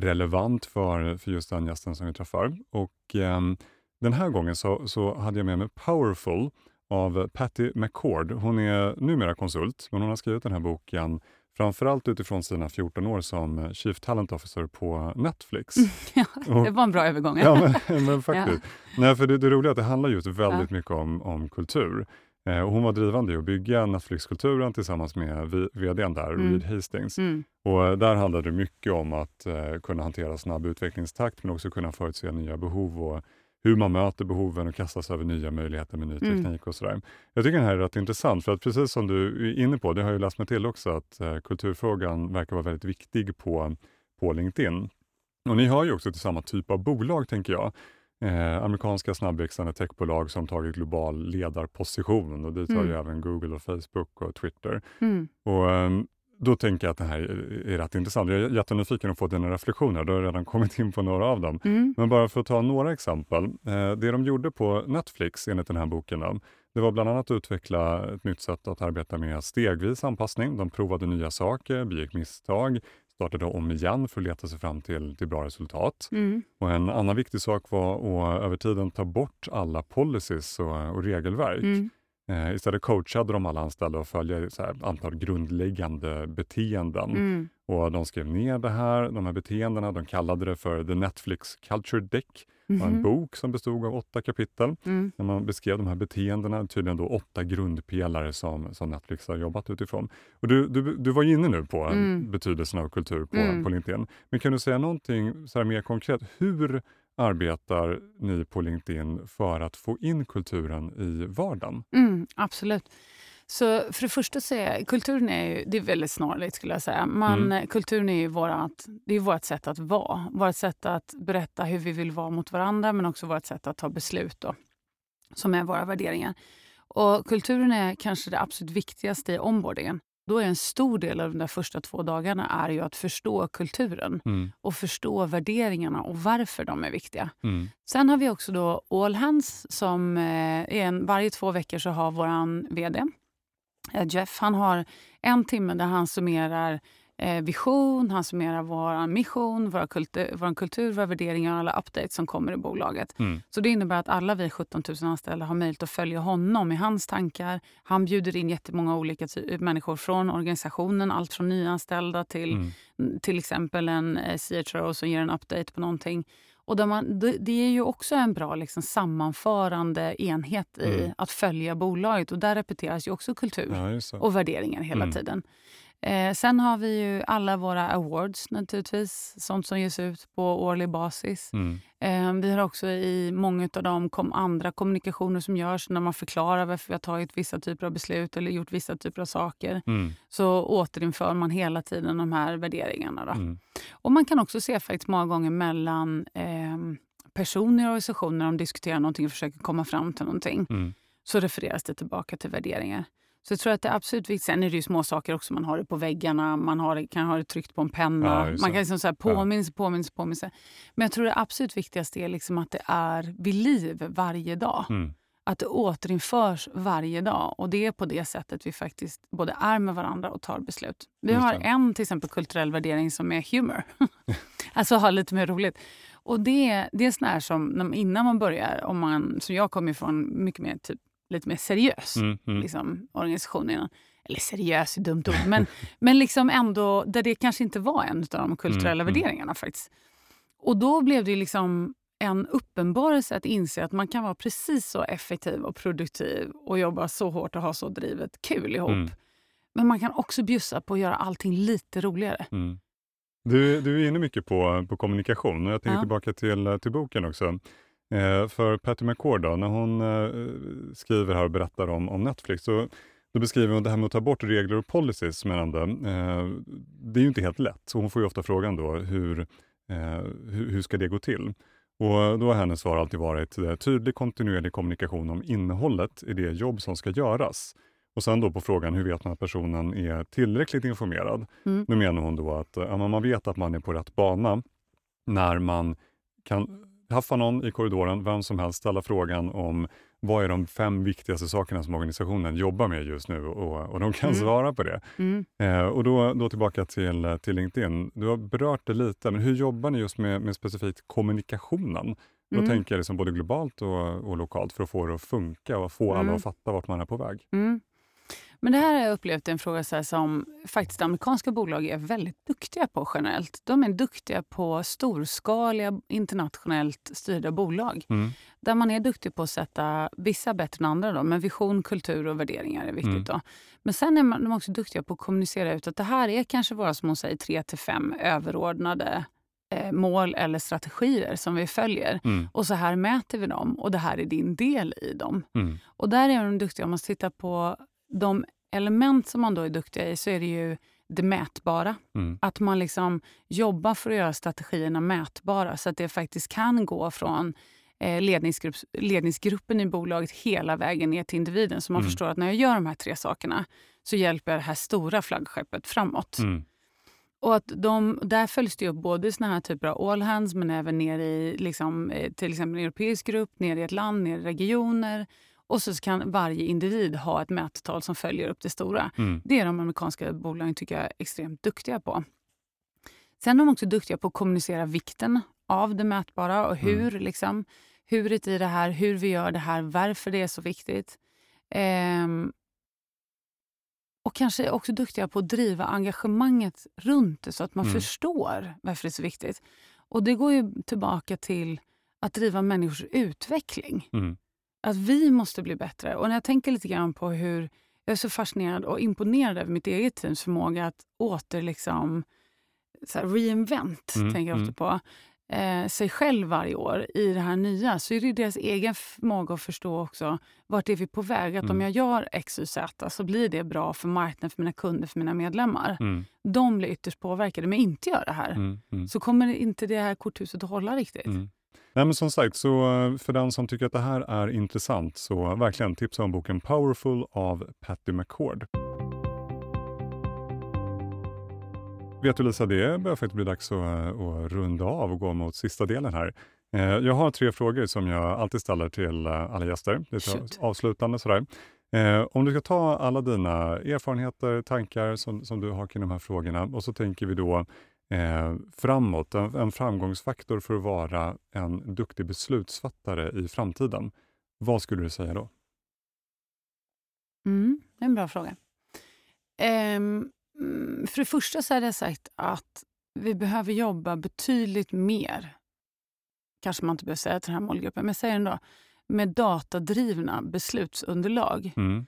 S2: relevant för, för just den gästen som vi träffar. Och ehm, den här gången så, så hade jag med mig Powerful av Patty McCord. Hon är numera konsult, men hon har skrivit den här boken framförallt utifrån sina 14 år som Chief Talent Officer på Netflix.
S1: ja,
S2: Och-
S1: det var en bra övergång.
S2: Ja, men, men faktiskt. Nej, för det, det roliga är att det handlar just väldigt mycket om, om kultur. Eh, och hon var drivande i att bygga Netflix-kulturen tillsammans med vdn där,
S1: Mm.
S2: Reed Hastings.
S1: Mm.
S2: Och eh, där handlade det mycket om att eh, kunna hantera snabb utvecklingstakt men också kunna förutse nya behov och hur man möter behoven och kastas över nya möjligheter med ny
S1: Mm.
S2: teknik och sådär. Jag tycker den här är rätt intressant för att precis som du är inne på, det har jag läst mig till också, att eh, kulturfrågan verkar vara väldigt viktig på, på LinkedIn. Och ni har ju också till samma typ av bolag, tänker jag. Eh, amerikanska snabbväxande techbolag som tagit global ledarposition och dit har ju
S1: Mm.
S2: även Google och Facebook och Twitter.
S1: Mm.
S2: Och, ehm, då tänker jag att det här är rätt intressant. Jag är jättenyfiken att få dina reflektioner. Du har redan kommit in på några av dem. Mm. Men bara för att ta några exempel. Eh, det de gjorde på Netflix enligt den här boken, då, det var bland annat att utveckla ett nytt sätt att arbeta med stegvis anpassning. De provade nya saker, begick misstag, startade om igen för att leta sig fram till, till bra resultat. Mm. Och en annan viktig sak var att över tiden ta bort alla policies och, och regelverk. Mm. Eh, istället coachade de alla anställda att följa ett antal grundläggande beteenden. Mm. Och De skrev ner det här, de här beteendena. De kallade det för The Netflix Culture Deck. Mm -hmm. en bok som bestod av åtta kapitel. Mm. När man beskrev de här beteendena, tydligen då åtta grundpelare som, som Netflix har jobbat utifrån. Och du, du, du var inne nu på mm. betydelsen av kultur på, mm. på LinkedIn. Men kan du säga någonting så mer konkret? Hur arbetar ni på LinkedIn för att få in kulturen i vardagen?
S1: Mm, absolut. Så för det första så är kulturen är, ju, det är väldigt snarligt skulle jag säga. Man, mm. Kulturen är ju vårat, det är vårt sätt att vara. Vårt sätt att berätta hur vi vill vara mot varandra men också vårt sätt att ta beslut då, som är våra värderingar. Och Kulturen är kanske det absolut viktigaste i onboardingen. Då är en stor del av de första två dagarna är ju att förstå kulturen mm. och förstå värderingarna och varför de är viktiga. Mm. Sen har vi också då All Hands som eh, en, varje två veckor så har vår VD Jeff han har en timme där han summerar eh, vision, han summerar vår mission, vår kultur, vår kultur, våra värderingar och alla updates som kommer i bolaget. Mm. Så Det innebär att alla vi 17 000 anställda har möjlighet att följa honom i hans tankar. Han bjuder in jättemånga olika människor från organisationen, allt från nyanställda till mm. till exempel en eh, CHRO som ger en update på någonting. Och där man, det, är ju också en bra liksom, sammanförande enhet i mm. att följa bolaget. Och Där repeteras ju också kultur ja, och värderingar hela mm. tiden. Eh, sen har vi ju alla våra awards naturligtvis. Sånt som ges ut på årlig basis. Mm. Eh, vi har också i många av de kom andra kommunikationer som görs när man förklarar varför vi har tagit vissa typer av beslut eller gjort vissa typer av saker. Mm. Så återinför man hela tiden de här värderingarna. Då. Mm. Och Man kan också se faktiskt många gånger mellan eh, personer i organisationer, när de diskuterar någonting och försöker komma fram till någonting, mm. så refereras det tillbaka till värderingar. Så jag tror att det är absolut viktigt. Sen är det ju små saker också. Man har det på väggarna, man har det, kan ha det tryckt på en penna. Ja, man kan liksom så här påminnelse, påminnelse, påminnelse. Men jag tror det absolut viktigaste är liksom att det är vid liv varje dag. Mm. Att det återinförs varje dag. Och det är på det sättet vi faktiskt både är med varandra och tar beslut. Vi har en till exempel kulturell värdering som är humor. alltså ha lite mer roligt. Och det, det är sån som innan man börjar, om man, som jag kommer ifrån mycket mer typ lite mer seriös mm, mm. Liksom, organisation. Eller seriös är dumt ord, men, men liksom ändå där det kanske inte var en av de kulturella mm, mm, värderingarna. faktiskt. Och då blev det liksom en uppenbarelse att inse att man kan vara precis så effektiv och produktiv och jobba så hårt och ha så drivet kul ihop. Mm. Men man kan också bjussa på att göra allting lite roligare.
S2: Mm. Du, du är inne mycket på, på kommunikation och jag tänker ja. tillbaka till, till boken också. Eh, för Patty McCord, då, när hon eh, skriver här och berättar om, om Netflix, så då beskriver hon det här med att ta bort regler och policies som jag nämnde. Eh, det är ju inte helt lätt. Så hon får ju ofta frågan då, hur, hur, ska det gå till? Och då har hennes svar alltid varit tydlig kontinuerlig kommunikation om innehållet i det jobb som ska göras. Och sen då på frågan, hur vet man att personen är tillräckligt informerad? Mm. Nu menar hon då att ja, man vet att man är på rätt bana när man kan haffa någon i korridoren, vem som helst, ställa frågan om vad är de fem viktigaste sakerna som organisationen jobbar med just nu och, och de kan mm. svara på det. Mm. Eh, och då, då tillbaka till, till LinkedIn. Du har berört det lite, men hur jobbar ni just med, med specifikt kommunikationen? Då mm. tänker jag liksom både globalt och, och, lokalt för att få det att funka och få alla mm. att fatta vart man är på väg.
S1: Mm. Men det här har jag upplevt en fråga så som faktiskt amerikanska bolag är väldigt duktiga på generellt. De är duktiga på storskaliga internationellt styrda bolag. Mm. Där man är duktig på att sätta, vissa bättre än andra, då, men vision, kultur och värderingar är viktigt. Mm. Då. Men sen är man, de också duktiga på att kommunicera ut att det här är kanske våra, som hon säger, tre till fem överordnade eh, mål eller strategier som vi följer. Mm. Och så här mäter vi dem och det här är din del i dem. Mm. Och där är de duktiga. Om man tittar på de element som man då är duktig i så är det ju det mätbara. Mm. Att man liksom jobbar för att göra strategierna mätbara så att det faktiskt kan gå från eh, ledningsgrupp, ledningsgruppen i bolaget hela vägen ner till individen. Så man mm. förstår att när jag gör de här tre sakerna så hjälper jag det här stora flaggskeppet framåt.
S2: Mm.
S1: Och att de, där följs det upp både såna här typer av all hands men även ner i liksom, eh, till exempel en europeisk grupp, ner i ett land, ner i regioner. Och så kan varje individ ha ett mättal som följer upp det stora.
S2: Mm.
S1: Det är de amerikanska bolagen tycker jag extremt duktiga på. Sen är de också duktiga på att kommunicera vikten av det mätbara och hur, mm. liksom, huret i det här, hur vi gör det här, varför det är så viktigt. Ehm, och kanske också duktiga på att driva engagemanget runt det så att man mm. förstår varför det är så viktigt. Och Det går ju tillbaka till att driva människors utveckling.
S2: Mm.
S1: Att vi måste bli bättre. Och när jag tänker lite grann på hur jag är så fascinerad och imponerad över mitt eget teams förmåga att åter liksom, så reinvent, mm. tänker jag ofta mm. på eh, sig själv varje år i det här nya så är det deras egen förmåga att förstå också vart är vi på väg. Att mm. om jag gör X, och Z så blir det bra för marknaden, för mina kunder, för mina medlemmar.
S2: Mm.
S1: De blir ytterst påverkade. Men inte gör det här
S2: mm. mm.
S1: så kommer inte det här korthuset att hålla riktigt.
S2: Nej, men som sagt, så eh, för den som tycker att det här är intressant så verkligen tipsa om boken Powerful av Patty McCord. Vet du Lisa, det börjar faktiskt bli dags att, att runda av och gå mot sista delen här. Eh, jag har tre frågor som jag alltid ställer till eh, alla gäster. Lite avslutande sådär. Eh, om du ska ta alla dina erfarenheter, tankar som, som du har kring de här frågorna och så tänker vi då eh, framåt, en, en framgångsfaktor för att vara en duktig beslutsfattare i framtiden. Vad skulle du säga då?
S1: Mm, det är en bra fråga. Um, Mm, för det första så hade jag sagt att vi behöver jobba betydligt mer, kanske man inte behöver säga till den här målgruppen, men jag säger ändå, med datadrivna beslutsunderlag.
S2: Mm.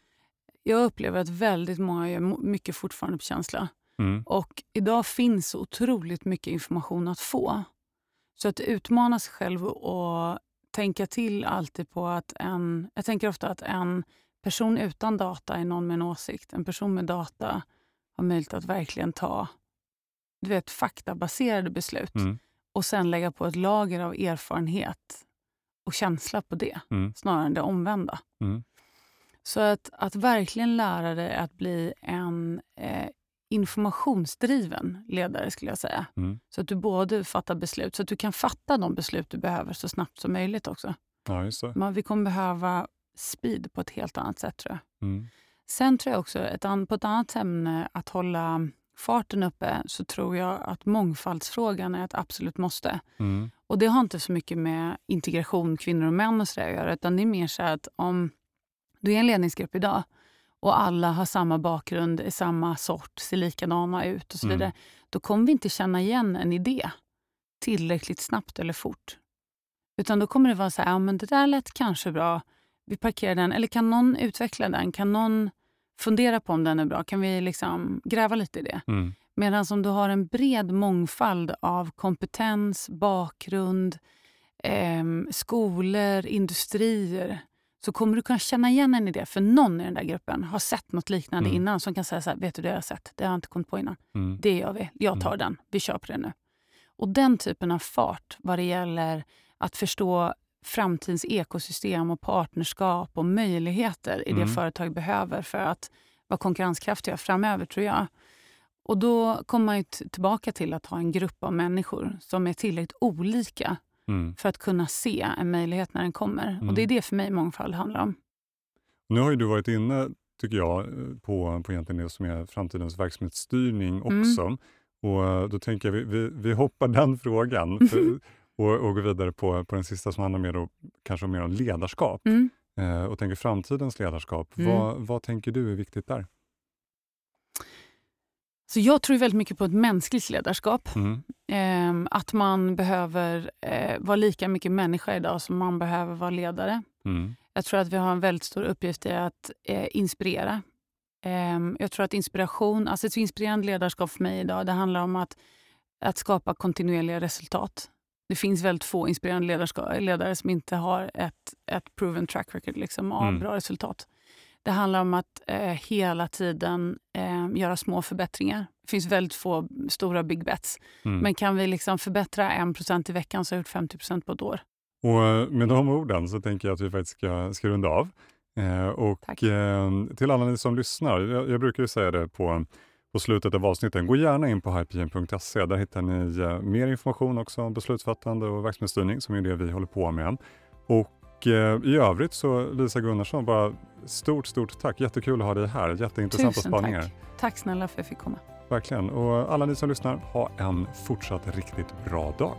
S1: Jag upplever att väldigt många gör mycket fortfarande på känsla.
S2: Mm.
S1: Och idag finns otroligt mycket information att få. Så att utmana sig själv och tänka till alltid på att en... Jag tänker ofta att en person utan data är någon med en åsikt. En person med data har möjlighet att verkligen ta du vet, faktabaserade beslut
S2: mm.
S1: och sen lägga på ett lager av erfarenhet och känsla på det,
S2: mm.
S1: snarare än det omvända.
S2: Mm.
S1: Så att, att verkligen lära dig att bli en eh, informationsdriven ledare, skulle jag säga.
S2: Mm.
S1: Så att du både fattar beslut, så att du kan fatta de beslut du behöver så snabbt som möjligt också.
S2: Ja, just det.
S1: Men vi kommer behöva speed på ett helt annat sätt, tror
S2: jag. Mm.
S1: Sen tror jag också, ett an, på ett annat ämne, att hålla farten uppe, så tror jag att mångfaldsfrågan är ett absolut måste.
S2: Mm.
S1: Och Det har inte så mycket med integration, kvinnor och män och så att göra, utan det är mer så att om du är en ledningsgrupp idag och alla har samma bakgrund, är samma sort, ser likadana ut och så mm. vidare, då kommer vi inte känna igen en idé tillräckligt snabbt eller fort. Utan då kommer det vara så här, ja men det där lät kanske bra, vi parkerar den. Eller kan någon utveckla den? Kan någon fundera på om den är bra? Kan vi liksom gräva lite i det?
S2: Mm.
S1: Medan om du har en bred mångfald av kompetens, bakgrund, eh, skolor, industrier så kommer du kunna känna igen en idé. För någon i den där gruppen har sett något liknande mm. innan som kan säga så här, vet du det jag har sett? Det har jag inte kommit på innan.
S2: Mm.
S1: Det gör vi. Jag tar mm. den. Vi kör på det nu. Och den typen av fart vad det gäller att förstå framtidens ekosystem och partnerskap och möjligheter i det mm. företag behöver för att vara konkurrenskraftiga framöver, tror jag. Och Då kommer man tillbaka till att ha en grupp av människor som är tillräckligt olika
S2: mm.
S1: för att kunna se en möjlighet när den kommer. Mm. Och Det är det för mig mångfald handlar om.
S2: Nu har ju du varit inne, tycker jag, på, på egentligen det som är framtidens verksamhetsstyrning mm. också. Och Då tänker jag, vi, vi, vi hoppar den frågan. För och, och gå vidare på, på den sista som handlar mer då, kanske mer om ledarskap.
S1: Mm.
S2: Eh, och tänker framtidens ledarskap.
S1: Mm.
S2: Vad, vad tänker du är viktigt där?
S1: Så jag tror väldigt mycket på ett mänskligt ledarskap.
S2: Mm.
S1: Eh, att man behöver eh, vara lika mycket människa idag som man behöver vara ledare.
S2: Mm.
S1: Jag tror att vi har en väldigt stor uppgift i att eh, inspirera. Ehm, jag tror att inspiration, alltså ett inspirerande ledarskap för mig idag, det handlar om att, att skapa kontinuerliga resultat. Det finns väldigt få inspirerande ledare som inte har ett, ett proven track record liksom, av mm. bra resultat. Det handlar om att eh, hela tiden eh, göra små förbättringar. Det finns väldigt få stora big bets.
S2: Mm.
S1: Men kan vi liksom förbättra 1% i veckan så har vi gjort 50% på ett år.
S2: Och eh, med de orden så tänker jag att vi faktiskt ska, ska runda av. Eh, och eh, till alla ni som lyssnar, jag, jag brukar ju säga det på, på slutet av avsnitten, gå gärna in på hypegen.se. Där hittar ni eh, mer information också om beslutsfattande och verksamhetsstyrning som är det vi håller på med. Och eh, i övrigt så Lisa Gunnarsson, bara stort, stort tack. Jättekul att ha dig här. Jätteintressanta
S1: Tusen
S2: spaningar.
S1: tack. Tack snälla för att jag fick komma.
S2: Verkligen. Och alla ni som lyssnar, ha en fortsatt riktigt bra dag.